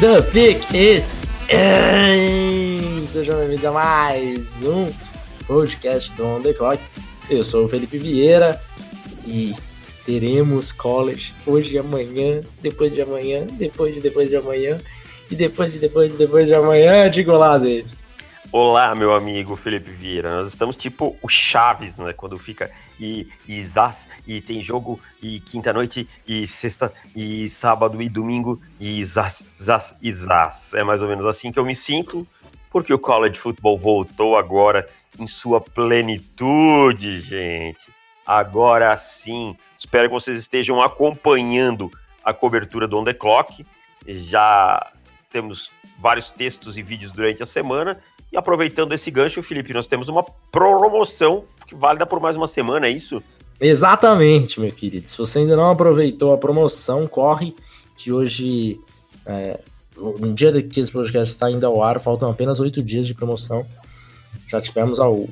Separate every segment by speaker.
Speaker 1: The Pick is in! Seja bem-vindo a mais um podcast do On The Clock. Eu sou o Felipe Vieira e teremos college hoje e amanhã, depois de amanhã, depois de depois de amanhã e depois de depois de depois de amanhã. Diga lá, Davis.
Speaker 2: Olá, meu amigo Felipe Vieira. Nós estamos tipo o Chaves, né? Quando fica e, e Zaz, e tem jogo, e quinta-noite, e sexta, e sábado, e domingo, e Zaz, Zaz, e Zaz. É mais ou menos assim que eu me sinto, porque o college football voltou agora em sua plenitude, gente. Agora sim. Espero que vocês estejam acompanhando a cobertura do On The Clock. Já temos vários textos e vídeos durante a semana e aproveitando esse gancho, Felipe, nós temos uma promoção que válida por mais uma semana, é isso?
Speaker 1: Exatamente, meu querido. Se você ainda não aproveitou a promoção, corre que hoje, é, um dia que esse podcast está indo ao ar, faltam apenas oito dias de promoção. Já tivemos ao,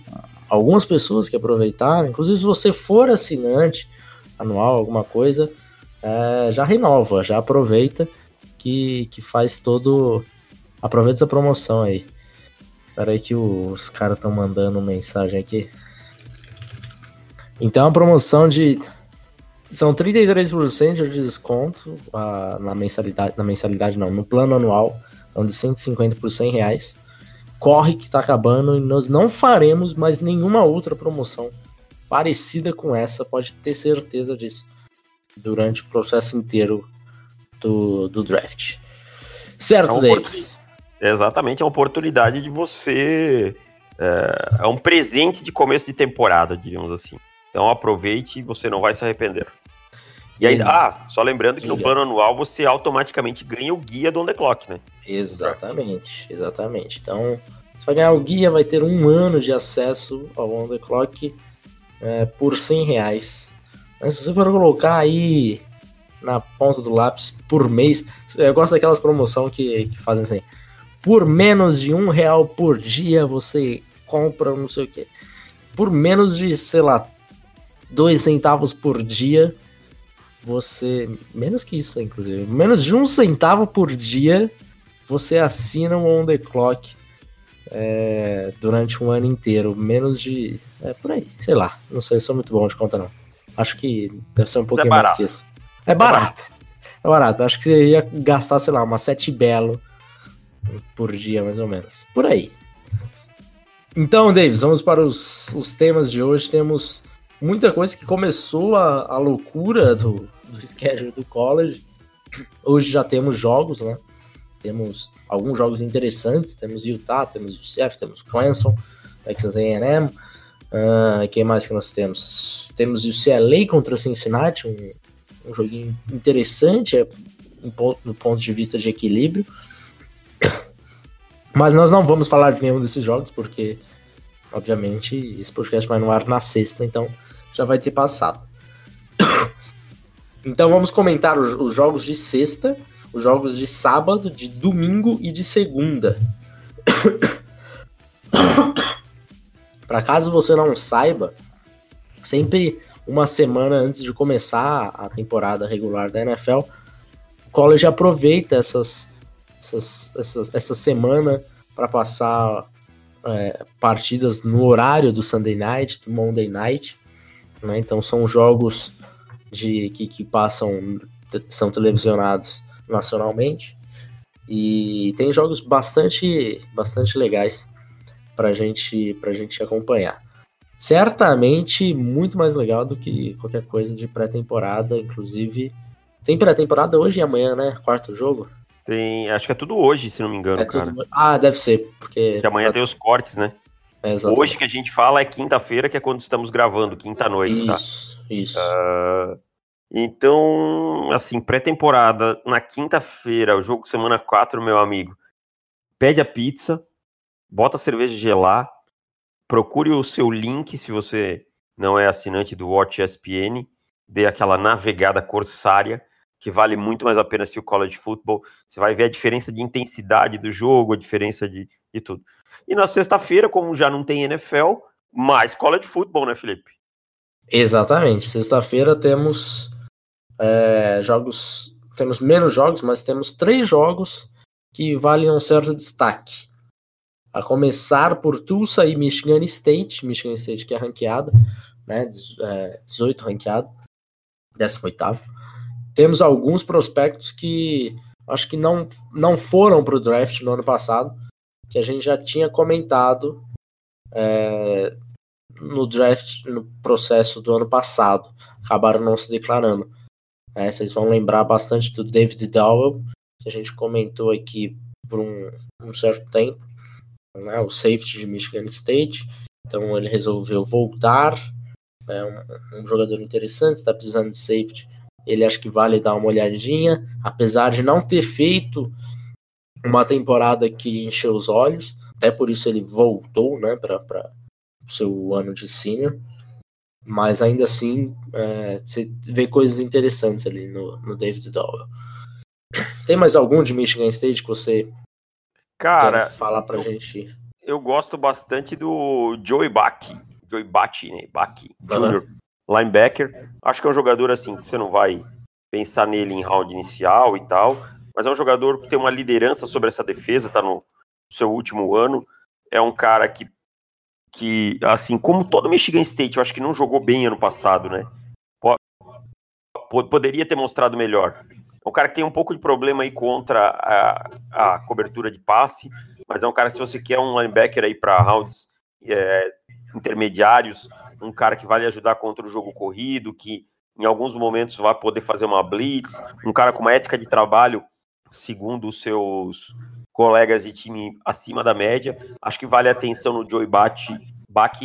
Speaker 1: algumas pessoas que aproveitaram, inclusive se você for assinante anual, alguma coisa, é, já renova, já aproveita que, que faz todo. Aproveita essa promoção aí. Espera aí que os caras estão mandando mensagem aqui. Então a promoção de. São 33% de desconto uh, na mensalidade. Na mensalidade não, no plano anual. Então de 150 por 100 reais. Corre que está acabando e nós não faremos mais nenhuma outra promoção parecida com essa, pode ter certeza disso. Durante o processo inteiro do, do draft. Certo, é Davis?
Speaker 2: Exatamente, é uma oportunidade de você. É, é, um presente de começo de temporada, diríamos assim. Então aproveite e você não vai se arrepender. E aí, ah, só lembrando que no plano anual você automaticamente ganha o guia do On The Clock, né?
Speaker 1: Exatamente, exatamente. Então, você vai ganhar o guia, vai ter um ano de acesso ao On The Clock é, por 100 reais. Mas se você for colocar aí na ponta do lápis por mês, eu gosto daquelas promoções que, que fazem assim por menos de um real por dia você compra não sei o que. Por menos de, sei lá, dois centavos por dia, você. Menos que isso, inclusive. Menos de um centavo por dia, você assina um On The Clock é, durante um ano inteiro. Menos de. É por aí, sei lá. Não sei, sou muito bom de conta, não. Acho que deve ser um pouquinho é mais que isso. É barato. É barato. Acho que você ia gastar, sei lá, uma sete belo por dia, mais ou menos. Por aí. Então, Davis, vamos para os, os temas de hoje. Temos muita coisa que começou a, a loucura do, do schedule do college. Hoje já temos jogos, né? Temos alguns jogos interessantes. Temos Utah, temos UCF, temos Clemson, Texas A&M. Uh, quem mais que nós temos? Temos o CLA contra Cincinnati, um, um joguinho interessante é, do ponto de vista de equilíbrio. Mas nós não vamos falar de nenhum desses jogos, porque, obviamente, esse podcast vai no ar na sexta, então já vai ter passado. então vamos comentar os jogos de sexta, os jogos de sábado, de domingo e de segunda. Para caso você não saiba, sempre uma semana antes de começar a temporada regular da NFL, o college aproveita essas essas, essas, essa semana para passar é, partidas no horário do Sunday Night, do Monday Night. Né? Então são jogos de que, que passam, são televisionados nacionalmente. E tem jogos bastante, bastante legais para gente, a gente acompanhar. Certamente muito mais legal do que qualquer coisa de pré-temporada, inclusive. Tem pré-temporada hoje e amanhã, né? Quarto jogo.
Speaker 2: Tem, acho que é tudo hoje, se não me engano, é cara.
Speaker 1: Tudo... Ah, deve ser, porque...
Speaker 2: porque amanhã tem os cortes, né? É, hoje que a gente fala é quinta-feira, que é quando estamos gravando, quinta-noite, tá?
Speaker 1: Isso, isso. Uh,
Speaker 2: então, assim, pré-temporada, na quinta-feira, o jogo semana 4, meu amigo. pede a pizza, bota a cerveja gelar, procure o seu link se você não é assinante do Watch ESPN, dê aquela navegada corsária, que vale muito mais a pena se o college football. Você vai ver a diferença de intensidade do jogo, a diferença de, de tudo. E na sexta-feira, como já não tem NFL, mais college football, né, Felipe?
Speaker 1: Exatamente. Sexta-feira temos é, jogos. Temos menos jogos, mas temos três jogos que valem um certo destaque. A começar por Tulsa e Michigan State. Michigan State que é ranqueada, né? 18 é, ranqueado, 18. Temos alguns prospectos que acho que não, não foram para o draft no ano passado, que a gente já tinha comentado é, no draft, no processo do ano passado. Acabaram não se declarando. É, vocês vão lembrar bastante do David Dowell, que a gente comentou aqui por um, um certo tempo, né, o safety de Michigan State. Então ele resolveu voltar. É um, um jogador interessante, está precisando de safety. Ele acho que vale dar uma olhadinha, apesar de não ter feito uma temporada que encheu os olhos. Até por isso ele voltou né, para o seu ano de senior. Mas ainda assim, é, você vê coisas interessantes ali no, no David Dowell. Tem mais algum de Michigan State que você
Speaker 2: Cara,
Speaker 1: quer falar pra eu, gente?
Speaker 2: Eu gosto bastante do Joey Bach. Joey Bach, né? Bach Jr. Linebacker. Acho que é um jogador assim que você não vai pensar nele em round inicial e tal, mas é um jogador que tem uma liderança sobre essa defesa, tá no seu último ano. É um cara que que, assim, como todo Michigan State, eu acho que não jogou bem ano passado, né? Poderia ter mostrado melhor. É um cara que tem um pouco de problema aí contra a, a cobertura de passe, mas é um cara, se você quer um linebacker aí para rounds é, intermediários, um cara que vai lhe ajudar contra o jogo corrido, que em alguns momentos vai poder fazer uma blitz, um cara com uma ética de trabalho, segundo os seus colegas de time acima da média. Acho que vale a atenção no Joey Bach, Bach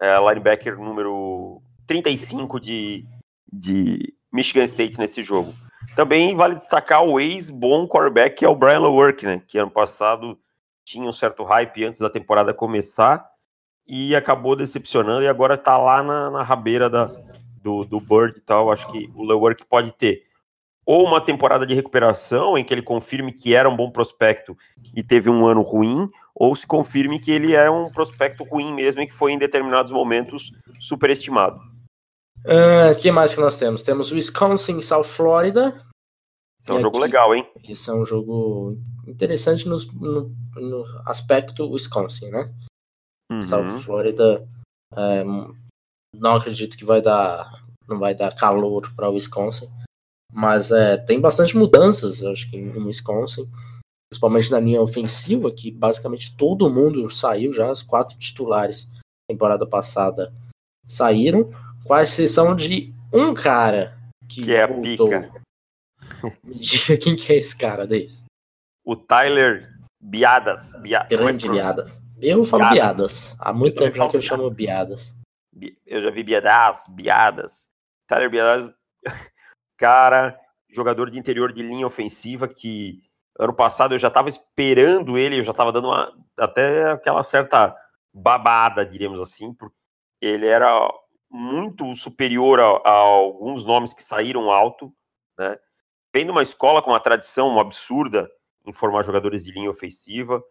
Speaker 2: é, linebacker número 35 de, de Michigan State nesse jogo. Também vale destacar o ex-bom quarterback, que é o Brian Lewerke, né, que ano passado tinha um certo hype antes da temporada começar e acabou decepcionando e agora está lá na, na rabeira da, do, do Bird e tal. Acho que o Lewerke pode ter ou uma temporada de recuperação em que ele confirme que era um bom prospecto e teve um ano ruim, ou se confirme que ele é um prospecto ruim mesmo e que foi em determinados momentos superestimado.
Speaker 1: O uh, que mais que nós temos? Temos Wisconsin South Florida.
Speaker 2: Esse é um jogo aqui, legal, hein?
Speaker 1: Esse é um jogo interessante no, no, no aspecto Wisconsin, né? Uhum. South Florida, é, não acredito que vai dar, não vai dar calor para Wisconsin. Mas é, tem bastante mudanças, acho que em Wisconsin, principalmente na linha ofensiva, que basicamente todo mundo saiu já, os quatro titulares temporada passada saíram, com a exceção de um cara que,
Speaker 2: que é voltou. a pica.
Speaker 1: Me diga quem que é esse cara, Davis.
Speaker 2: O Tyler Biadas.
Speaker 1: Bia... Grande Biadas. Eu falo Biadas. Biadas. Há muito eu tempo já que eu chamo Biadas.
Speaker 2: Eu já vi Biadas, Biadas. Tyler Biadas cara, jogador de interior de linha ofensiva que ano passado eu já estava esperando ele, eu já estava dando uma, até aquela certa babada, diríamos assim, porque ele era muito superior a, a alguns nomes que saíram alto, né? Vem de uma escola com uma tradição absurda em formar jogadores de linha ofensiva.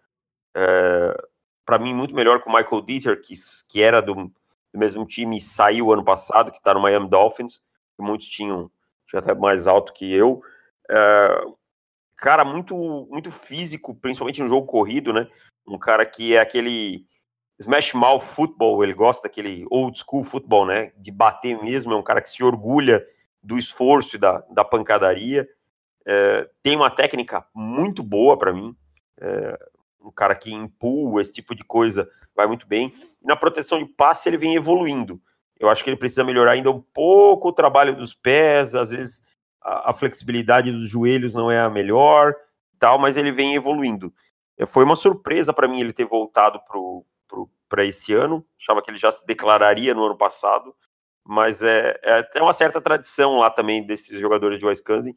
Speaker 2: É, para mim, muito melhor que o Michael Dieter, que, que era do, do mesmo time e saiu ano passado, que está no Miami Dolphins, que muitos tinham tinha até mais alto que eu. É, cara, muito, muito físico, principalmente no jogo corrido, né? Um cara que é aquele smash mouth football, ele gosta daquele old school futebol, né? De bater mesmo, é um cara que se orgulha do esforço e da, da pancadaria. É, tem uma técnica muito boa para mim. É, um cara que empurra esse tipo de coisa vai muito bem. E na proteção de passe ele vem evoluindo. Eu acho que ele precisa melhorar ainda um pouco o trabalho dos pés, às vezes a, a flexibilidade dos joelhos não é a melhor, tal, mas ele vem evoluindo. É, foi uma surpresa para mim ele ter voltado para esse ano. Achava que ele já se declararia no ano passado, mas é, é até uma certa tradição lá também desses jogadores de Wisconsin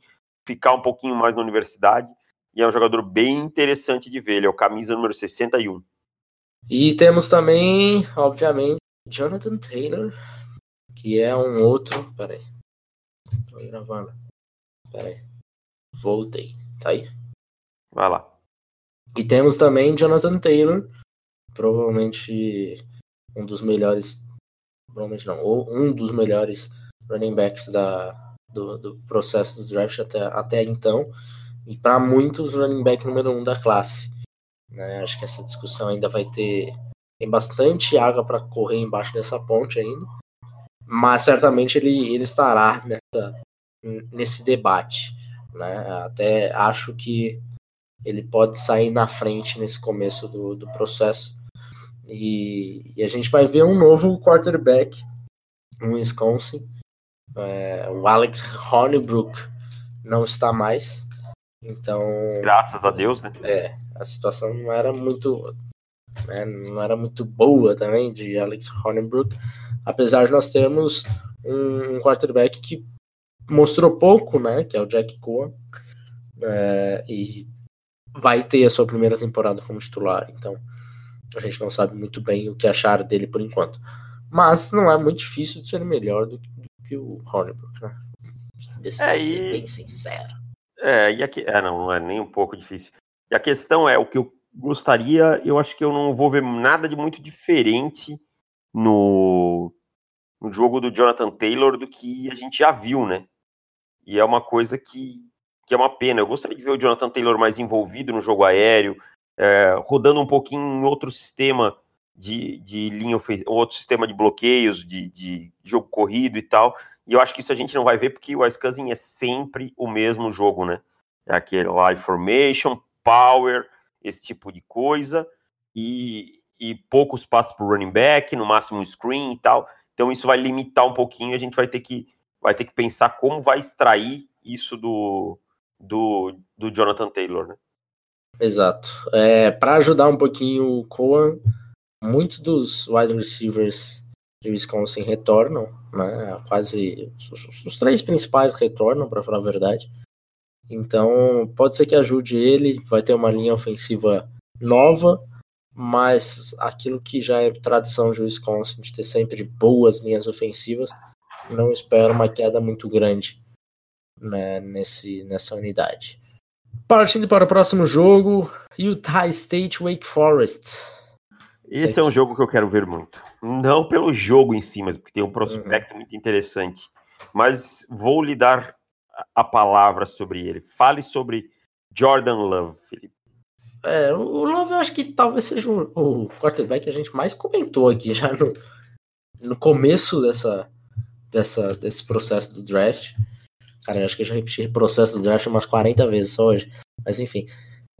Speaker 2: ficar um pouquinho mais na universidade. e é um jogador bem interessante de ver. Ele é o camisa número 61.
Speaker 1: E temos também, obviamente, Jonathan Taylor, que é um outro. Peraí. Tô gravando. Peraí. Voltei. Tá aí?
Speaker 2: Vai lá.
Speaker 1: E temos também Jonathan Taylor, provavelmente um dos melhores. Provavelmente não, ou um dos melhores running backs da, do, do processo do draft até, até então. E para muitos, running back número um da classe. Né? Acho que essa discussão ainda vai ter. Tem bastante água para correr embaixo dessa ponte ainda. Mas certamente ele, ele estará nessa, nesse debate. Né? Até acho que ele pode sair na frente nesse começo do, do processo. E, e a gente vai ver um novo quarterback no Wisconsin. É, o Alex Hornibrook não está mais. Então.
Speaker 2: Graças a Deus, né?
Speaker 1: É, a situação não era muito. Né, não era muito boa também de Alex Hornibrook. Apesar de nós termos um, um quarterback que mostrou pouco, né? Que é o Jack Cohen. É, e vai ter a sua primeira temporada como titular. Então, a gente não sabe muito bem o que achar dele por enquanto. Mas não é muito difícil de ser melhor do, que o Hornibrook, né?
Speaker 2: É, e...
Speaker 1: bem sincero.
Speaker 2: É, e aqui, é, não, não é nem um pouco difícil. E a questão é, o que eu gostaria, eu acho que eu não vou ver nada de muito diferente no, no jogo do Jonathan Taylor do que a gente já viu, né? E é uma coisa que, que é uma pena. Eu gostaria de ver o Jonathan Taylor mais envolvido no jogo aéreo, é, rodando um pouquinho em outro sistema de, de linha, outro sistema de bloqueios, de, de jogo corrido e tal. E eu acho que isso a gente não vai ver porque o Ice Cousin é sempre o mesmo jogo, né? É aquele live formation, power, esse tipo de coisa, e, e poucos passos para o running back, no máximo screen e tal. Então isso vai limitar um pouquinho, a gente vai ter que, vai ter que pensar como vai extrair isso do, do, do Jonathan Taylor, né?
Speaker 1: Exato. É, para ajudar um pouquinho o Cohen, muitos dos wide receivers de Wisconsin retornam, né? Quase os, os três principais retornam, para falar a verdade. Então, pode ser que ajude ele, vai ter uma linha ofensiva nova, mas aquilo que já é tradição de Wisconsin, de ter sempre boas linhas ofensivas, não espero uma queda muito grande né, nesse, nessa unidade. Partindo para o próximo jogo, Utah State Wake Forest.
Speaker 2: Esse é um jogo que eu quero ver muito. Não pelo jogo em si, mas porque tem um prospecto uhum. muito interessante. Mas vou lhe dar a palavra sobre ele. Fale sobre Jordan Love, Felipe.
Speaker 1: É, o Love eu acho que talvez seja o, o quarterback que a gente mais comentou aqui já no, no começo dessa, dessa, desse processo do draft. Cara, eu acho que eu já repeti processo do draft umas 40 vezes só hoje. Mas enfim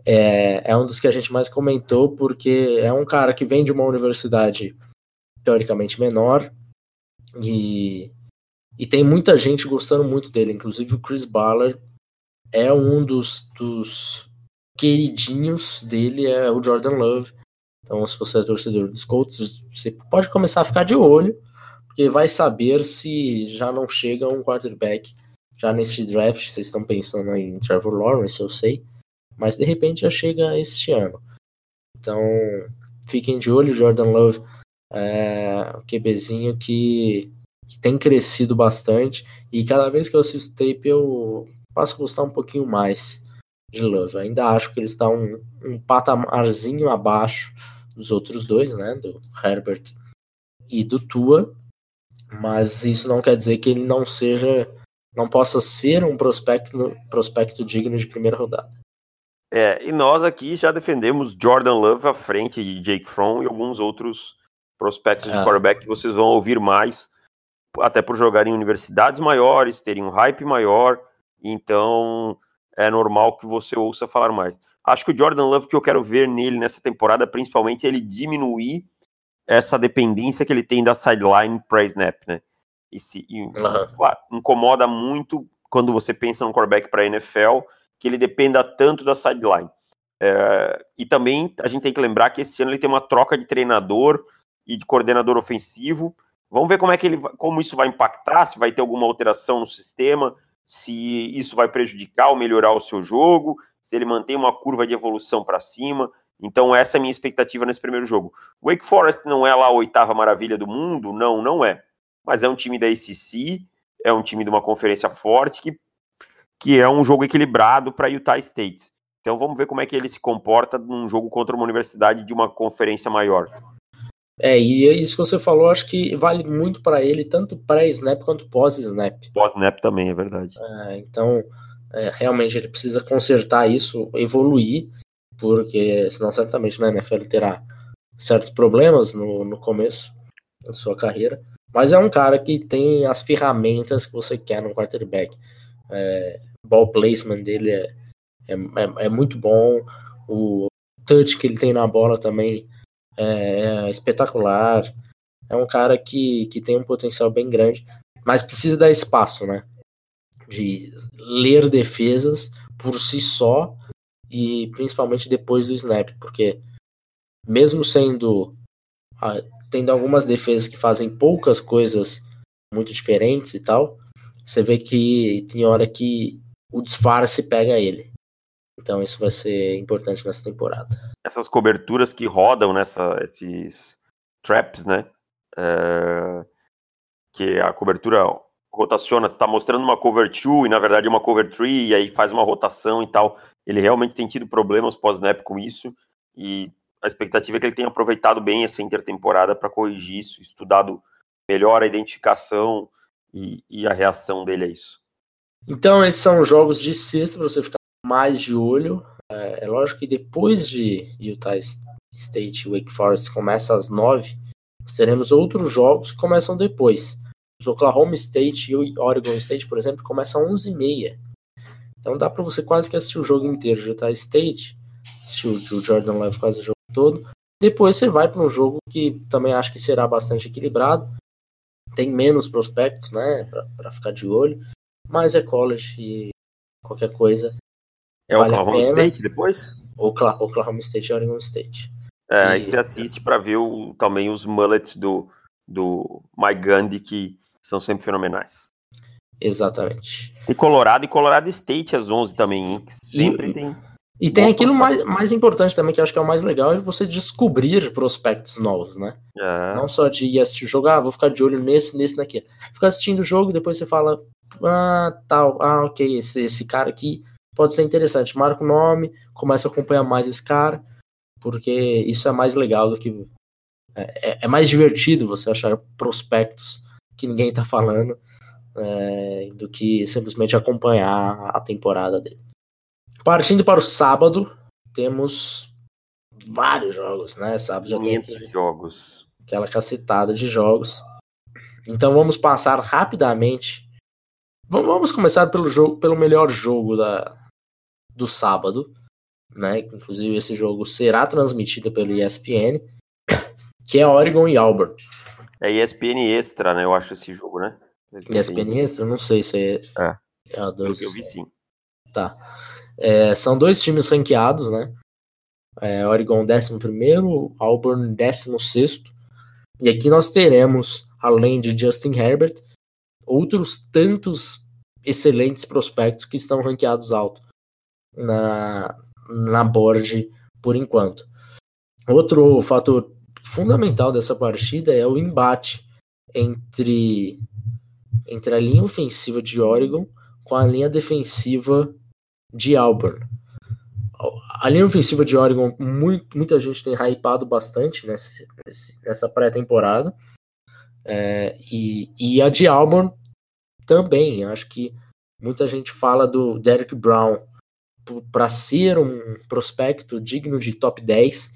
Speaker 1: é, é um dos que a gente mais comentou, porque é um cara que vem de uma universidade teoricamente menor e, e tem muita gente gostando muito dele, inclusive o Chris Ballard é um dos, dos queridinhos dele, é o Jordan Love. Então, se você é torcedor dos Colts, você pode começar a ficar de olho, porque vai saber se já não chega um quarterback já nesse draft. Vocês estão pensando em Trevor Lawrence, eu sei mas de repente já chega este ano. Então, fiquem de olho, Jordan Love é um QBzinho que, que tem crescido bastante e cada vez que eu assisto tape eu passo a gostar um pouquinho mais de Love. Ainda acho que ele está um, um patamarzinho abaixo dos outros dois, né, do Herbert e do Tua, mas isso não quer dizer que ele não seja, não possa ser um prospecto, prospecto digno de primeira rodada.
Speaker 2: É, e nós aqui já defendemos Jordan Love à frente de Jake Fromm e alguns outros prospectos de ah. quarterback que vocês vão ouvir mais, até por jogar em universidades maiores, terem um hype maior, então é normal que você ouça falar mais. Acho que o Jordan Love que eu quero ver nele nessa temporada, principalmente, é ele diminuir essa dependência que ele tem da sideline para snap, né? E se, e, uhum. claro, incomoda muito quando você pensa num quarterback para NFL, que ele dependa tanto da sideline. É, e também a gente tem que lembrar que esse ano ele tem uma troca de treinador e de coordenador ofensivo. Vamos ver como é que ele, como isso vai impactar, se vai ter alguma alteração no sistema, se isso vai prejudicar ou melhorar o seu jogo. se ele mantém uma curva de evolução para cima. Então, essa é a minha expectativa nesse primeiro jogo. Wake Forest não é lá a oitava maravilha do mundo? Não, não é. Mas é um time da ACC, é um time de uma conferência forte, que, que é um jogo equilibrado para Utah State. Então, vamos ver como é que ele se comporta num jogo contra uma universidade de uma conferência maior.
Speaker 1: É, e é isso que você falou, acho que vale muito para ele, tanto pré-snap quanto pós-snap.
Speaker 2: Pós-snap também, é verdade.
Speaker 1: É, então, é, realmente ele precisa consertar isso, evoluir, porque senão certamente na NFL ele terá certos problemas no, no começo da sua carreira. Mas é um cara que tem as ferramentas que você quer no quarterback. É, ball placement dele é, é, é, é muito bom, o touch que ele tem na bola também é, é, espetacular. É um cara que, que tem um potencial bem grande, mas precisa dar espaço, né? De ler defesas por si só e principalmente depois do snap, porque mesmo sendo tendo algumas defesas que fazem poucas coisas muito diferentes e tal, você vê que tem hora que o disfarce pega ele. Então isso vai ser importante nessa temporada.
Speaker 2: Essas coberturas que rodam nessa, esses traps, né? É, que a cobertura rotaciona, está mostrando uma cover 2 e na verdade é uma cover 3 e aí faz uma rotação e tal. Ele realmente tem tido problemas pós-snap com isso e a expectativa é que ele tenha aproveitado bem essa intertemporada para corrigir isso, estudado melhor a identificação e, e, a reação dele a isso.
Speaker 1: Então esses são jogos de sexta para você ficar mais de olho. É, é, lógico que depois de Utah State e Wake Forest começa às nove, teremos outros jogos que começam depois. Os Oklahoma State e Oregon State, por exemplo, começam às 11h30. Então dá para você quase que assistir o jogo inteiro de Utah State, assistir o Jordan Love quase o jogo todo. Depois você vai para um jogo que também acho que será bastante equilibrado. Tem menos prospectos, né, para ficar de olho, mas é college e qualquer coisa
Speaker 2: é vale Oklahoma State depois?
Speaker 1: Oklahoma State e Oregon State.
Speaker 2: É, e... aí você assiste para ver o, também os mullets do, do Mike Gandhi, que são sempre fenomenais.
Speaker 1: Exatamente.
Speaker 2: E Colorado e Colorado State às 11 também, hein? sempre
Speaker 1: e,
Speaker 2: tem.
Speaker 1: E tem aquilo mais, mais importante também, que eu acho que é o mais legal, é você descobrir prospectos novos, né? É. Não só de ir assistir jogar, ah, vou ficar de olho nesse, nesse, naquele. Ficar assistindo o jogo, depois você fala, ah, tal, ah, ok, esse, esse cara aqui pode ser interessante. Marca o nome, começa a acompanhar mais esse cara, porque isso é mais legal do que. É, é, é mais divertido você achar prospectos que ninguém tá falando é, do que simplesmente acompanhar a temporada dele. Partindo para o sábado, temos vários jogos, né? Sábado já tem
Speaker 2: jogos.
Speaker 1: Aquela cacetada de jogos. Então vamos passar rapidamente. Vamos começar pelo jogo, pelo melhor jogo da, do sábado, né? Inclusive esse jogo será transmitido pelo ESPN, que é Oregon e Auburn.
Speaker 2: É ESPN Extra, né? Eu acho esse jogo, né?
Speaker 1: ESPN Extra? Não sei se é.
Speaker 2: É. é a dois... Eu vi sim.
Speaker 1: Tá. É, são dois times ranqueados, né? É, Oregon 11, Auburn 16. E aqui nós teremos, além de Justin Herbert, outros tantos excelentes prospectos que estão ranqueados alto na, na board por enquanto. Outro fator fundamental dessa partida é o embate entre, entre a linha ofensiva de Oregon com a linha defensiva de Auburn. A linha ofensiva de Oregon, muito, muita gente tem hypado bastante nessa, nessa pré-temporada. É, e, e a de também. Acho que muita gente fala do Derek Brown para ser um prospecto digno de top 10,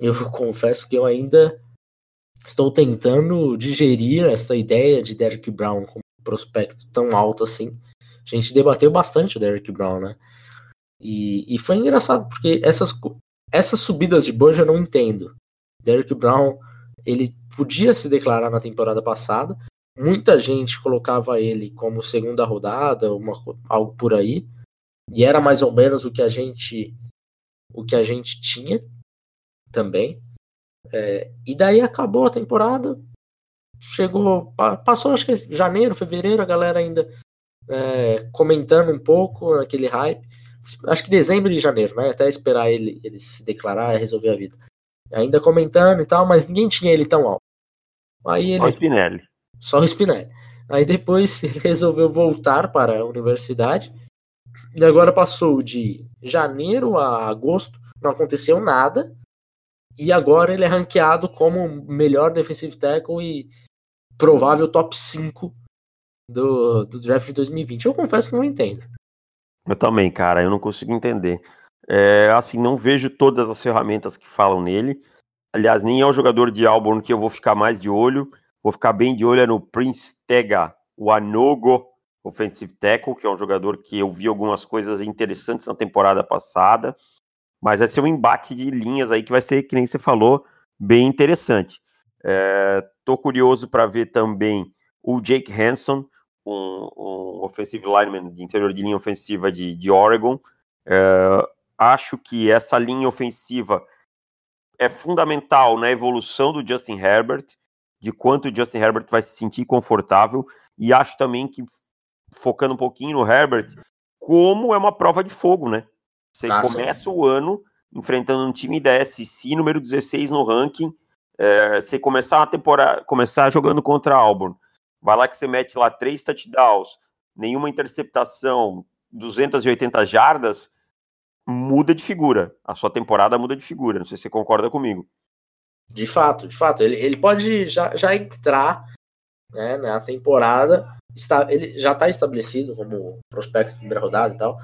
Speaker 1: eu confesso que eu ainda estou tentando digerir essa ideia de Derrick Brown como prospecto tão alto assim. A gente debateu bastante o Derrick Brown, né? E, e foi engraçado, porque essas, essas subidas de board eu não entendo. Derrick Brown, ele podia se declarar na temporada passada, muita gente colocava ele como segunda rodada, uma, algo por aí, e era mais ou menos o que a gente o que a gente tinha também. É, e daí acabou a temporada, chegou, passou acho que janeiro, fevereiro, a galera ainda é, comentando um pouco naquele hype. acho que dezembro e janeiro, né? Até esperar ele, ele se declarar e resolver a vida. Ainda comentando e tal, mas ninguém tinha ele tão alto. Aí
Speaker 2: Só
Speaker 1: ele,
Speaker 2: o Spinelli.
Speaker 1: só o Spinelli. Aí depois ele resolveu voltar para a universidade. E agora passou de janeiro a agosto, não aconteceu nada. E agora ele é ranqueado como melhor defensive tackle e provável top 5 do, do draft de 2020. Eu confesso que não entendo.
Speaker 2: Eu também, cara, eu não consigo entender. É, assim, não vejo todas as ferramentas que falam nele. Aliás, nem é o jogador de Auburn que eu vou ficar mais de olho. Vou ficar bem de olho é no Prince Tega Wanogo, offensive tackle, que é um jogador que eu vi algumas coisas interessantes na temporada passada. Mas vai ser um embate de linhas aí que vai ser, que nem você falou, bem interessante. É, tô curioso para ver também o Jake Hanson, um, um offensive lineman de interior de linha ofensiva de, de Oregon. É, acho que essa linha ofensiva é fundamental na evolução do Justin Herbert, de quanto o Justin Herbert vai se sentir confortável, e acho também que, focando um pouquinho no Herbert, como é uma prova de fogo, né? Você
Speaker 1: Nossa.
Speaker 2: começa o ano enfrentando um time da SC, número 16 no ranking, é, você começar a temporada, começar jogando contra a Auburn, vai lá que você mete lá três touchdowns, nenhuma interceptação, 280 jardas, muda de figura. A sua temporada muda de figura. Não sei se você concorda comigo.
Speaker 1: De fato, de fato. Ele, ele pode já, já entrar né, na temporada. Está, ele já está estabelecido como prospecto de primeira rodada e tal.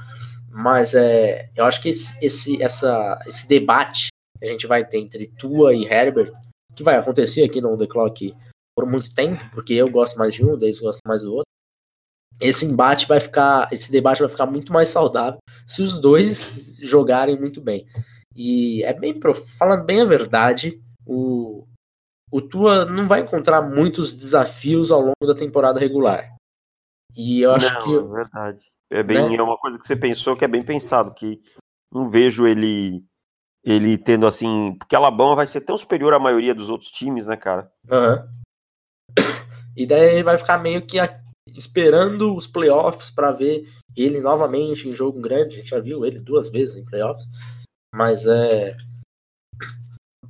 Speaker 1: Mas é, eu acho que esse, esse, essa, esse debate que a gente vai ter entre Tua e Herbert, que vai acontecer aqui no The Clock por muito tempo, porque eu gosto mais de um, o Davis gosta mais do outro. Esse embate vai ficar, esse debate vai ficar muito mais saudável se os dois jogarem muito bem. E é bem, falando bem a verdade, o, o Tua não vai encontrar muitos desafios ao longo da temporada regular. E eu acho
Speaker 2: não,
Speaker 1: que.
Speaker 2: É verdade. É, bem, né? é uma coisa que você pensou que é bem pensado, que não vejo ele ele tendo assim. Porque Alabama vai ser tão superior à maioria dos outros times, né, cara?
Speaker 1: Uhum. E daí ele vai ficar meio que esperando os playoffs para ver ele novamente em jogo grande. A gente já viu ele duas vezes em playoffs. Mas é.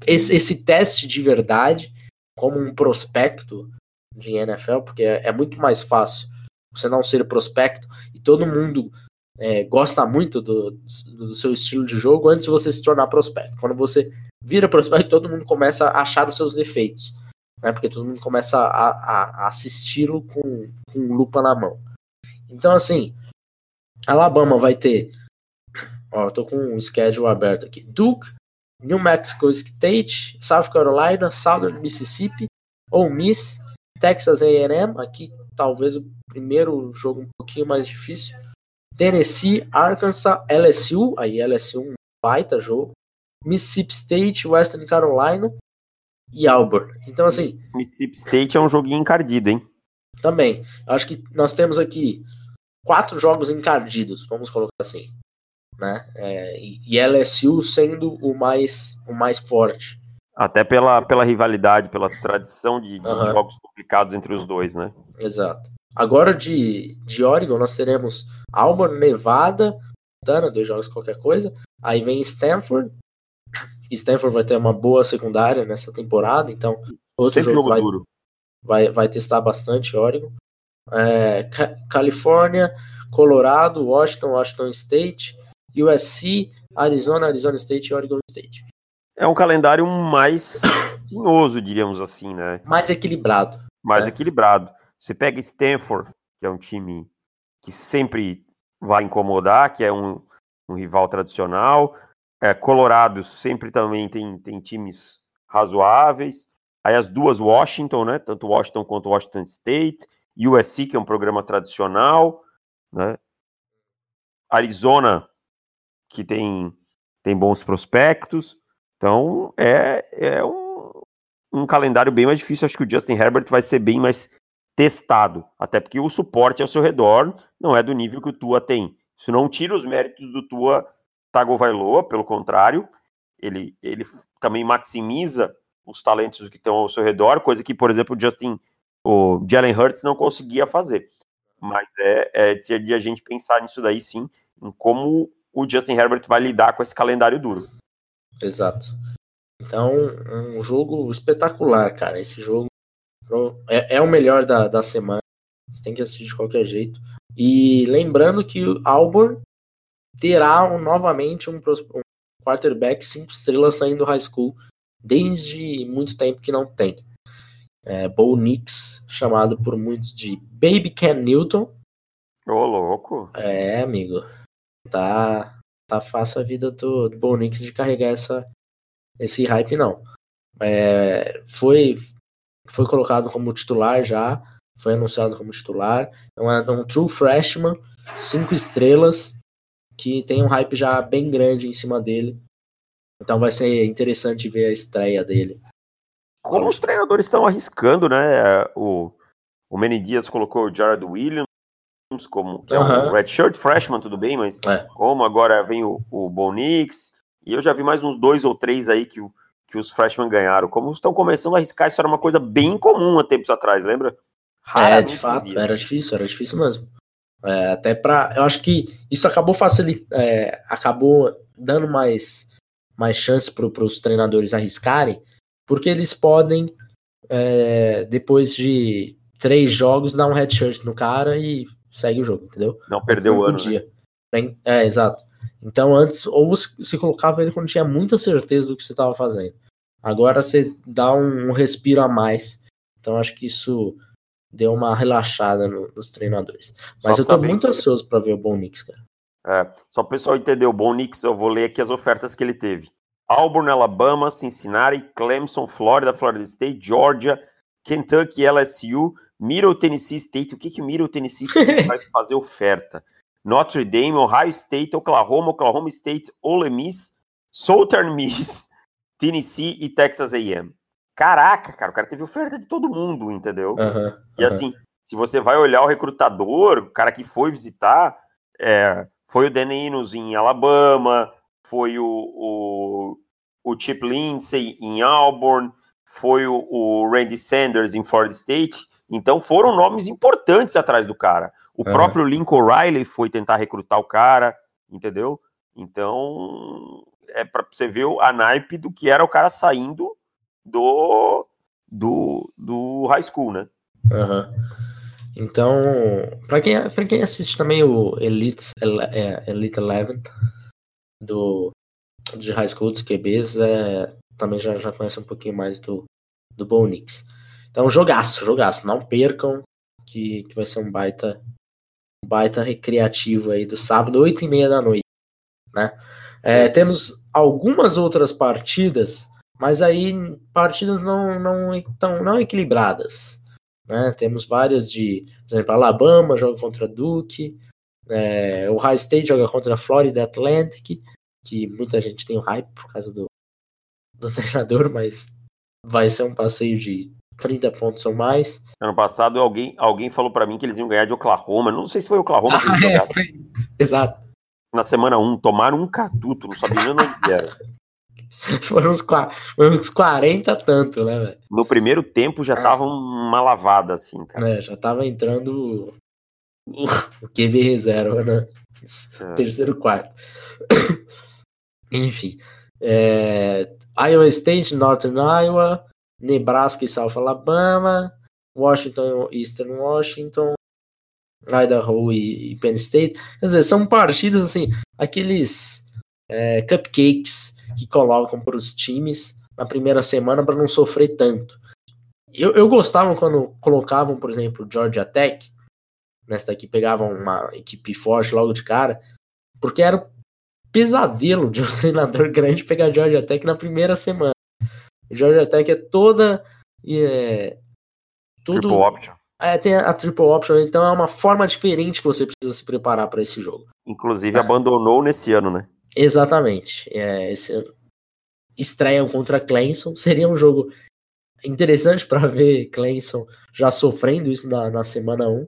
Speaker 1: Esse, esse teste de verdade, como um prospecto de NFL, porque é, é muito mais fácil você não ser prospecto e todo mundo é, gosta muito do, do, seu estilo de jogo antes de você se tornar prospecto. Quando você vira prospecto, todo mundo começa a achar os seus defeitos, né? Porque todo mundo começa a, a, assisti-lo com, com lupa na mão. Então, assim, Alabama vai ter. Ó, tô com um schedule aberto aqui: Duke, New Mexico State, South Carolina, Southern Mississippi, Ole Miss, Texas A&M. Aqui, talvez o primeiro jogo um pouquinho mais difícil. Tennessee, Arkansas, LSU, aí LSU um baita jogo, Mississippi State, Western Carolina e Auburn. Então assim,
Speaker 2: Mississippi State é um joguinho encardido, hein?
Speaker 1: Também. Eu acho que nós temos aqui quatro jogos encardidos, vamos colocar assim, né? É, e LSU sendo o mais o mais forte.
Speaker 2: Até pela, pela rivalidade, pela tradição de, de uhum. jogos complicados entre os dois, né?
Speaker 1: Exato. Agora de, de Oregon nós teremos Auburn, Nevada, Montana, dois jogos qualquer coisa. Aí vem Stanford. Stanford vai ter uma boa secundária nessa temporada, então outro
Speaker 2: Sempre
Speaker 1: jogo, vai,
Speaker 2: duro.
Speaker 1: vai, vai testar bastante Oregon. É, Ca Califórnia, Colorado, Washington, Washington State, USC, Arizona, Arizona State e Oregon State.
Speaker 2: É um calendário mais tinhoso, diríamos assim, né?
Speaker 1: Mais equilibrado.
Speaker 2: Mais
Speaker 1: né?
Speaker 2: equilibrado. Você pega Stanford, que é um time que sempre vai incomodar, que é um, um rival tradicional. É, Colorado sempre também tem, tem times razoáveis. Aí as duas Washington, né? Tanto Washington quanto Washington State. USC, que é um programa tradicional, né? Arizona, que tem, tem bons prospectos. Então, é, é um, um calendário bem mais difícil. Acho que o Justin Herbert vai ser bem mais testado, até porque o suporte ao seu redor não é do nível que o Tua tem. Isso não tira os méritos do Tua Tagovailoa, pelo contrário, ele, ele também maximiza os talentos que estão ao seu redor, coisa que, por exemplo, o Justin, o Jalen Hurts não conseguia fazer. Mas é, é de a gente pensar nisso daí sim, em como o Justin Herbert vai lidar com esse calendário duro.
Speaker 1: Exato. Então, um jogo espetacular, cara. Esse jogo é, é o melhor da, da semana. Você tem que assistir de qualquer jeito. E lembrando que o Auburn terá um, novamente um, um quarterback cinco estrelas saindo do high school desde muito tempo que não tem. É, Bo Nix, chamado por muitos de Baby Ken Newton.
Speaker 2: Ô, oh, louco!
Speaker 1: É, amigo. Tá, tá fácil a vida do, do Bo Nix de carregar essa, esse hype, não. É, foi, foi colocado como titular já, foi anunciado como titular. Então é um true freshman, cinco estrelas, que tem um hype já bem grande em cima dele. Então vai ser interessante ver a estreia dele.
Speaker 2: Como os treinadores estão arriscando, né? O, o Manny Dias colocou o Jared Williams como que é um redshirt freshman, tudo bem, mas é. como agora vem o, o Bonix, e eu já vi mais uns dois ou três aí que, que os freshmen ganharam. Como estão começando a arriscar, isso era uma coisa bem comum há tempos atrás, lembra?
Speaker 1: é, de fato, era difícil, era difícil mesmo. É, até para, eu acho que isso acabou facilitando, é, acabou dando mais, mais chance para os treinadores arriscarem, porque eles podem é, depois de três jogos dar um headshirt no cara e segue o jogo, entendeu?
Speaker 2: Não perdeu o ano. Né?
Speaker 1: É, exato. Então antes, ou você colocava ele quando tinha muita certeza do que você estava fazendo. Agora você dá um, um respiro a mais. Então acho que isso deu uma relaxada no, nos treinadores. Mas só eu tô muito ansioso para ver o Bonix, cara.
Speaker 2: É, só o pessoal entender o Bonix, eu vou ler aqui as ofertas que ele teve. Auburn, Alabama, Cincinnati, Clemson, Florida, Florida State, Georgia, Kentucky, LSU, Middle Tennessee State. O que que Middle Tennessee State vai fazer oferta? Notre Dame, Ohio State, Oklahoma, Oklahoma State, Ole Miss, Southern Miss, Tennessee e Texas A&M. Caraca, cara, o cara teve oferta de todo mundo, entendeu? Uhum, e uhum. assim, se você vai olhar o recrutador, o cara que foi visitar, é, foi o Deninos em Alabama, foi o, o, o Chip Lindsay em Auburn, foi o, o Randy Sanders em Florida State. Então foram nomes importantes atrás do cara. O uhum. próprio Lincoln Riley foi tentar recrutar o cara, entendeu? Então é para você ver a naipe do que era o cara saindo do, do, do high school, né?
Speaker 1: Uhum. Então, para quem, pra quem assiste também o Elite, é, Elite Eleven do, de high school dos QBs, é, também já, já conhece um pouquinho mais do, do Bonix. Então, jogaço, jogaço. Não percam, que, que vai ser um baita, um baita recreativo aí do sábado, 8 e meia da noite. Né? É, temos algumas outras partidas mas aí partidas não, não, tão, não equilibradas. Né? Temos várias de, por exemplo, Alabama joga contra Duke, é, o High State joga contra a Florida Atlantic, que muita gente tem o hype por causa do, do treinador, mas vai ser um passeio de 30 pontos ou mais.
Speaker 2: Ano passado alguém, alguém falou para mim que eles iam ganhar de Oklahoma, não sei se foi Oklahoma que
Speaker 1: eles ah, é, Exato.
Speaker 2: Na semana 1, tomaram um catuto, não sabia nem onde era.
Speaker 1: Foram uns, uns 40 tanto, né, velho?
Speaker 2: No primeiro tempo já tava uma lavada, assim, cara.
Speaker 1: É, já tava entrando o, o QB reserva, né? É. Terceiro quarto. Enfim. É, Iowa State, Northern Iowa, Nebraska e South Alabama, Washington e Eastern Washington, Idaho e, e Penn State. Quer dizer, são partidas assim, aqueles é, cupcakes que colocam para os times na primeira semana para não sofrer tanto. Eu, eu gostava quando colocavam, por exemplo, Georgia Tech, nessa daqui pegavam uma equipe forte logo de cara, porque era o pesadelo de um treinador grande pegar Georgia Tech na primeira semana. Georgia Tech é toda. É, tudo,
Speaker 2: triple option.
Speaker 1: É, tem a triple option, então é uma forma diferente que você precisa se preparar para esse jogo.
Speaker 2: Inclusive é. abandonou nesse ano, né?
Speaker 1: Exatamente. É, esse, estreia contra Clemson. Seria um jogo interessante para ver Clemson já sofrendo isso na, na semana 1.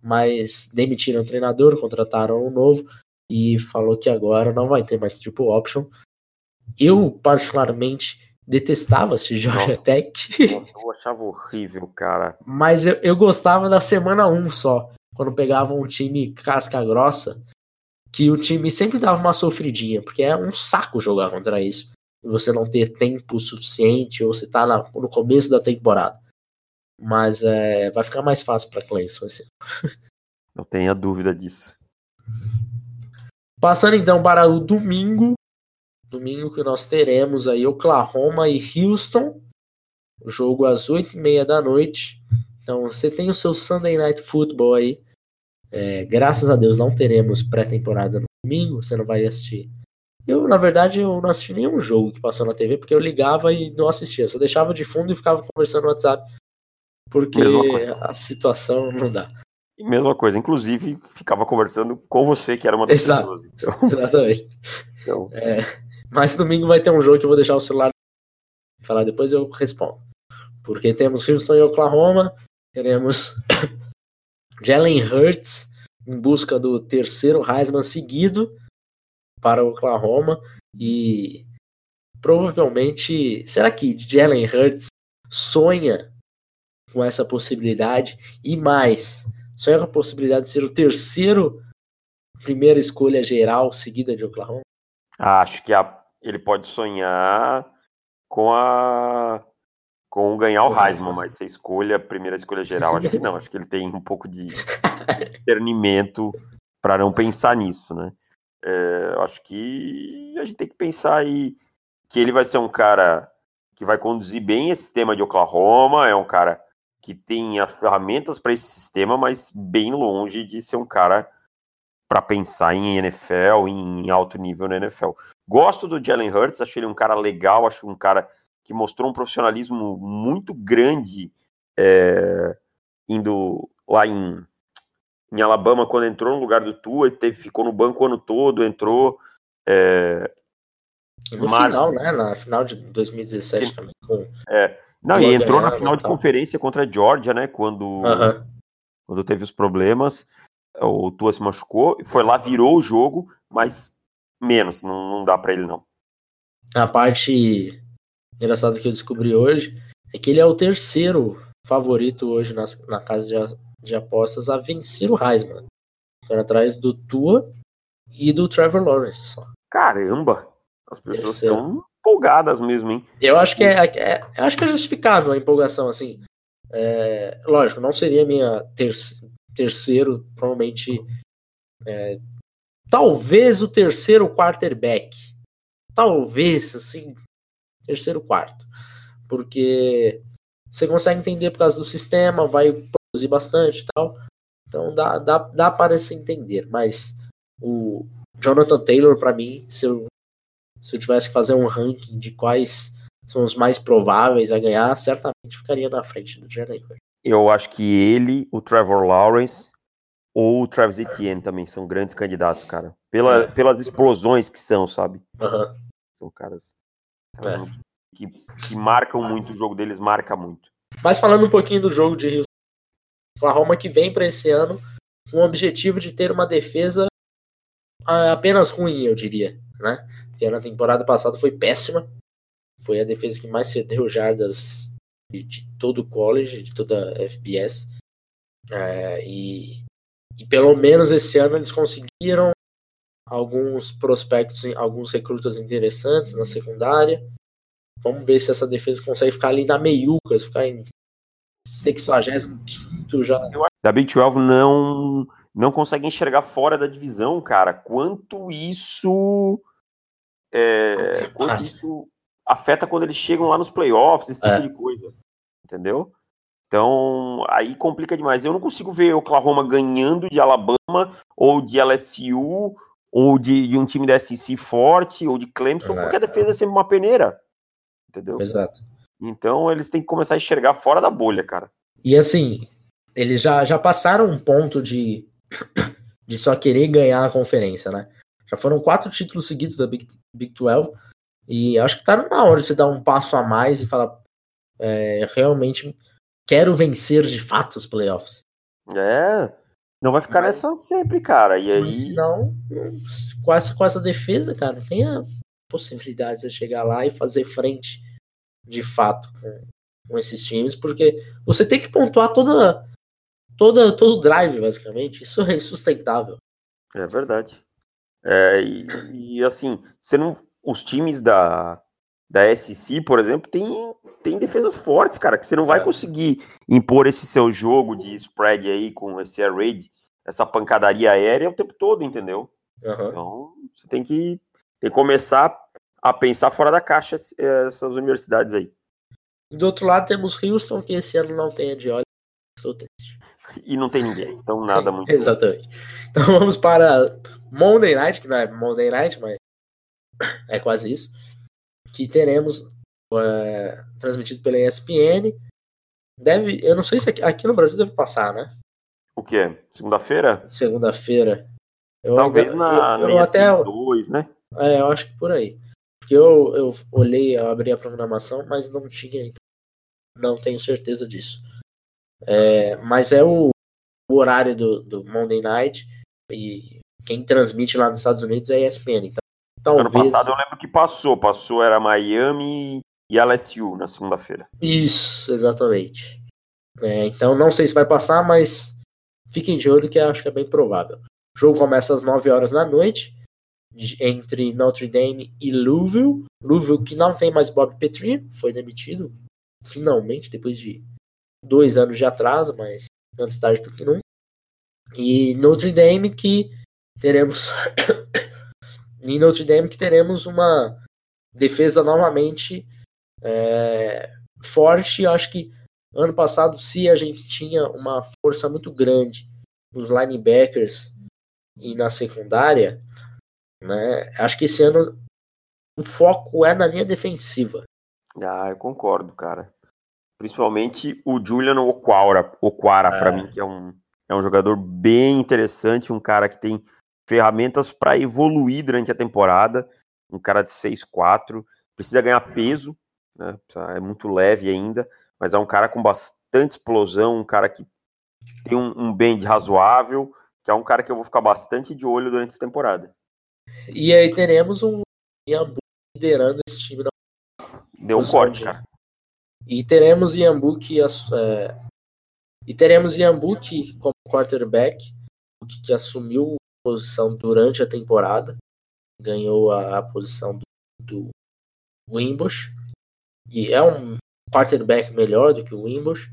Speaker 1: Mas demitiram o treinador, contrataram um novo e falou que agora não vai ter mais triple option. Eu, particularmente, detestava esse Georgia nossa, Tech.
Speaker 2: Nossa, eu achava horrível, cara.
Speaker 1: Mas eu, eu gostava da semana 1 só. Quando pegava um time casca grossa que o time sempre dava uma sofridinha, porque é um saco jogar contra isso. Você não ter tempo suficiente, ou você tá na, no começo da temporada. Mas é, vai ficar mais fácil para Clemson esse
Speaker 2: Não tenha dúvida disso.
Speaker 1: Passando então para o domingo. Domingo que nós teremos aí Oklahoma e Houston. Jogo às oito e meia da noite. Então você tem o seu Sunday Night Football aí. É, graças a Deus não teremos pré-temporada no domingo. Você não vai assistir. Eu, na verdade, eu não assisti nenhum jogo que passou na TV, porque eu ligava e não assistia. Eu só deixava de fundo e ficava conversando no WhatsApp. Porque a situação não dá.
Speaker 2: E mesma coisa, inclusive ficava conversando com você, que era uma das
Speaker 1: Exato. pessoas. Então... Exatamente. Então... É, mas domingo vai ter um jogo que eu vou deixar o celular falar depois eu respondo. Porque temos Houston e Oklahoma, teremos Jalen Hurts em busca do terceiro Heisman seguido para o Oklahoma e provavelmente será que Jalen Hurts sonha com essa possibilidade e mais sonha com a possibilidade de ser o terceiro primeira escolha geral seguida de Oklahoma?
Speaker 2: Acho que a, ele pode sonhar com a com ganhar o Heisman, mas se escolha a primeira escolha geral, acho que não. Acho que ele tem um pouco de discernimento para não pensar nisso, né? É, acho que a gente tem que pensar aí que ele vai ser um cara que vai conduzir bem esse sistema de Oklahoma, é um cara que tem as ferramentas para esse sistema, mas bem longe de ser um cara para pensar em NFL, em alto nível na NFL. Gosto do Jalen Hurts, acho ele um cara legal, acho um cara que mostrou um profissionalismo muito grande é, indo lá em, em Alabama quando entrou no lugar do Tua, teve, ficou no banco o ano todo, entrou. É,
Speaker 1: no mas, final, né? Na final de 2017 também. Com...
Speaker 2: É, não, e entrou na final de conferência contra a Georgia, né? Quando, uh -huh. quando teve os problemas, o Tua se machucou, foi lá, virou o jogo, mas menos, não, não dá para ele não.
Speaker 1: A parte engraçada que eu descobri hoje é que ele é o terceiro favorito hoje nas, na casa de, de apostas a vencer o Heisman. Ficando atrás do Tua e do Trevor Lawrence só.
Speaker 2: Caramba! As pessoas estão empolgadas mesmo, hein?
Speaker 1: Eu acho que é, é, eu acho que é justificável a empolgação, assim. É, lógico, não seria minha ter, terceiro, provavelmente. É, talvez o terceiro quarterback. Talvez, assim, terceiro quarto. Porque você consegue entender por causa do sistema, vai produzir bastante e tal. Então dá, dá, dá para se entender. Mas o Jonathan Taylor, para mim, se eu se eu tivesse que fazer um ranking de quais são os mais prováveis a ganhar, certamente ficaria na frente do Jalen
Speaker 2: Eu acho que ele, o Trevor Lawrence ou o Travis Etienne também são grandes candidatos, cara. Pela, é. Pelas explosões que são, sabe?
Speaker 1: Uhum.
Speaker 2: São caras é. que, que marcam muito, o jogo deles marca muito.
Speaker 1: Mas falando um pouquinho do jogo de Rio, Oklahoma que vem para esse ano com o objetivo de ter uma defesa ah, apenas ruim, eu diria, né? porque na temporada passada foi péssima. Foi a defesa que mais cedeu jardas de, de todo o college, de toda a FBS. É, e, e pelo menos esse ano eles conseguiram alguns prospectos, alguns recrutas interessantes na secundária. Vamos ver se essa defesa consegue ficar ali na meiuca, ficar em 65 já.
Speaker 2: Da Big 12 não, não consegue enxergar fora da divisão, cara. Quanto isso é, isso afeta quando eles chegam lá nos playoffs, esse tipo é. de coisa. Entendeu? Então, aí complica demais. Eu não consigo ver Oklahoma ganhando de Alabama, ou de LSU, ou de, de um time da SEC forte, ou de Clemson, é. porque a defesa é sempre uma peneira. Entendeu?
Speaker 1: Exato.
Speaker 2: Então, eles têm que começar a enxergar fora da bolha, cara.
Speaker 1: E assim, eles já, já passaram um ponto de, de só querer ganhar a conferência, né? Já foram quatro títulos seguidos da Big, Big 12. E acho que tá na hora de você dar um passo a mais e falar: é, realmente quero vencer de fato os playoffs.
Speaker 2: É. Não vai ficar Mas, nessa sempre, cara. E aí.
Speaker 1: Não, com essa, com essa defesa, cara, tem a possibilidade de chegar lá e fazer frente de fato com, com esses times, porque você tem que pontuar toda, toda todo drive, basicamente. Isso é insustentável.
Speaker 2: É verdade. É, e, e, assim, você não, os times da, da SC, por exemplo, tem, tem defesas fortes, cara, que você não vai é. conseguir impor esse seu jogo de spread aí com esse air raid, essa pancadaria aérea o tempo todo, entendeu? Uhum. Então, você tem que, tem que começar a pensar fora da caixa essas universidades aí.
Speaker 1: Do outro lado temos Houston, que esse ano não tem a de óleo. Estou triste.
Speaker 2: E não tem ninguém, então nada muito.
Speaker 1: Exatamente. Então vamos para Monday Night, que não é Monday Night, mas é quase isso. Que teremos é, transmitido pela ESPN. Deve, eu não sei se aqui, aqui no Brasil deve passar, né?
Speaker 2: O que? Segunda-feira?
Speaker 1: Segunda-feira.
Speaker 2: Talvez ainda, na, eu, eu até 2, né?
Speaker 1: É, eu acho que por aí. Porque eu, eu olhei, eu abri a programação, mas não tinha ainda. Não tenho certeza disso. É, mas é o, o horário do, do, Monday Night e quem transmite lá nos Estados Unidos é a ESPN. Então,
Speaker 2: talvez... Ano passado eu lembro que passou. Passou, era Miami e LSU na segunda-feira.
Speaker 1: Isso, exatamente. É, então não sei se vai passar, mas fiquem de olho que acho que é bem provável. O jogo começa às 9 horas da noite entre Notre Dame e Louisville. Louisville que não tem mais Bob Petrie, foi demitido finalmente depois de dois anos de atraso, mas antes tarde do que nunca. E Notre Dame que teremos e Notre Dame que teremos uma defesa novamente é, forte. Acho que ano passado, se a gente tinha uma força muito grande nos linebackers e na secundária, né? Acho que esse ano o foco é na linha defensiva.
Speaker 2: Ah, eu concordo, cara. Principalmente o Julian Oquara, Oquara é. para mim, que é um, é um jogador bem interessante, um cara que tem ferramentas para evoluir durante a temporada, um cara de 6'4", precisa ganhar peso, né? é muito leve ainda, mas é um cara com bastante explosão, um cara que tem um, um bend razoável, que é um cara que eu vou ficar bastante de olho durante essa temporada.
Speaker 1: E aí teremos um Iambu liderando esse time. Da...
Speaker 2: Deu um corte, cara.
Speaker 1: E teremos Iambu que... É... E teremos Iambu que, como quarterback, que assumiu a posição durante a temporada, ganhou a, a posição do, do Wimbush, é um quarterback melhor do que o Wimbush,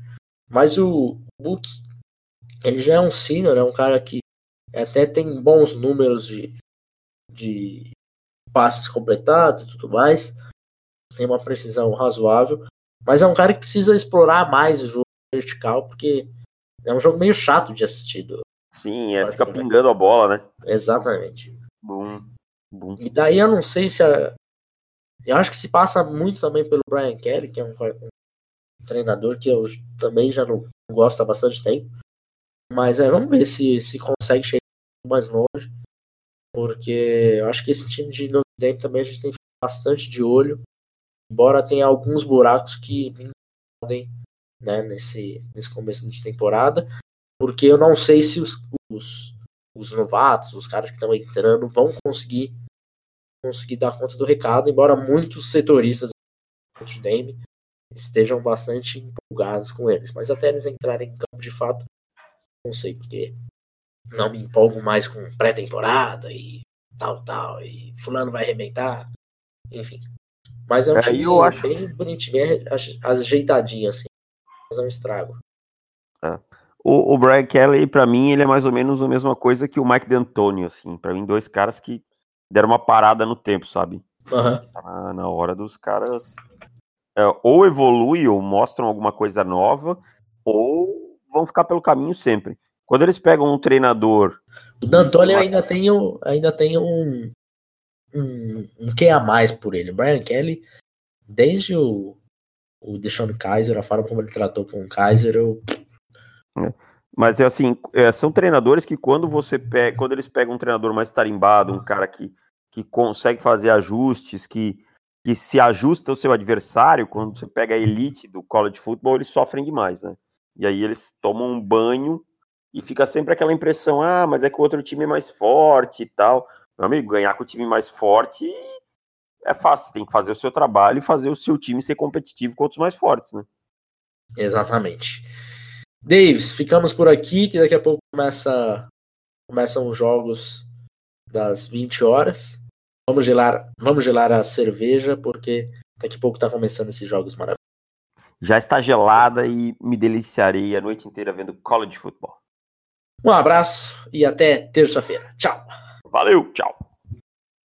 Speaker 1: mas o Book, ele já é um senior, é um cara que até tem bons números de de passes completados e tudo mais. Tem uma precisão razoável. Mas é um cara que precisa explorar mais o jogo vertical, porque é um jogo meio chato de assistir.
Speaker 2: Sim, é, fica pingando a bola, né?
Speaker 1: Exatamente.
Speaker 2: Bum,
Speaker 1: bum. E daí eu não sei se a... Eu acho que se passa muito também pelo Brian Kelly, que é um, um treinador que eu também já não gosto há bastante tempo. Mas é, vamos ver se, se consegue chegar mais longe porque eu acho que esse time de Notre Dame também a gente tem bastante de olho, embora tenha alguns buracos que podem né, nesse, nesse começo de temporada, porque eu não sei se os, os, os novatos, os caras que estão entrando, vão conseguir conseguir dar conta do recado, embora muitos setoristas do Notre Dame estejam bastante empolgados com eles, mas até eles entrarem em campo de fato, não sei, porque não me empolgo mais com pré-temporada e tal, tal, e fulano vai arrebentar, enfim. Mas é um é, time eu acho... bem bonitinho, bem ajeitadinho, assim, fazer um estrago.
Speaker 2: É. O, o Brian Kelly, para mim, ele é mais ou menos a mesma coisa que o Mike D'Antoni, assim, para mim, dois caras que deram uma parada no tempo, sabe?
Speaker 1: Uhum.
Speaker 2: Tá na hora dos caras é, ou evoluir ou mostram alguma coisa nova, ou vão ficar pelo caminho sempre. Quando eles pegam um treinador.
Speaker 1: O D'Antoni ainda tem, um, ainda tem um, um, um que a mais por ele. O Brian Kelly, desde o, o Deshaun Kaiser, a forma como ele tratou com o Kaiser, eu.
Speaker 2: É. Mas é assim, é, são treinadores que quando você pega, quando eles pegam um treinador mais tarimbado, um cara que, que consegue fazer ajustes, que, que se ajusta ao seu adversário, quando você pega a elite do college football, eles sofrem demais, né? E aí eles tomam um banho e fica sempre aquela impressão, ah, mas é que o outro time é mais forte e tal. Meu amigo, ganhar com o time mais forte é fácil, tem que fazer o seu trabalho e fazer o seu time ser competitivo com outros mais fortes, né?
Speaker 1: Exatamente. Davis, ficamos por aqui, que daqui a pouco começa, começam os jogos das 20 horas. Vamos gelar, vamos gelar a cerveja, porque daqui a pouco tá começando esses jogos maravilhosos.
Speaker 2: Já está gelada e me deliciarei a noite inteira vendo college football.
Speaker 1: Um abraço e até terça-feira. Tchau.
Speaker 2: Valeu, tchau.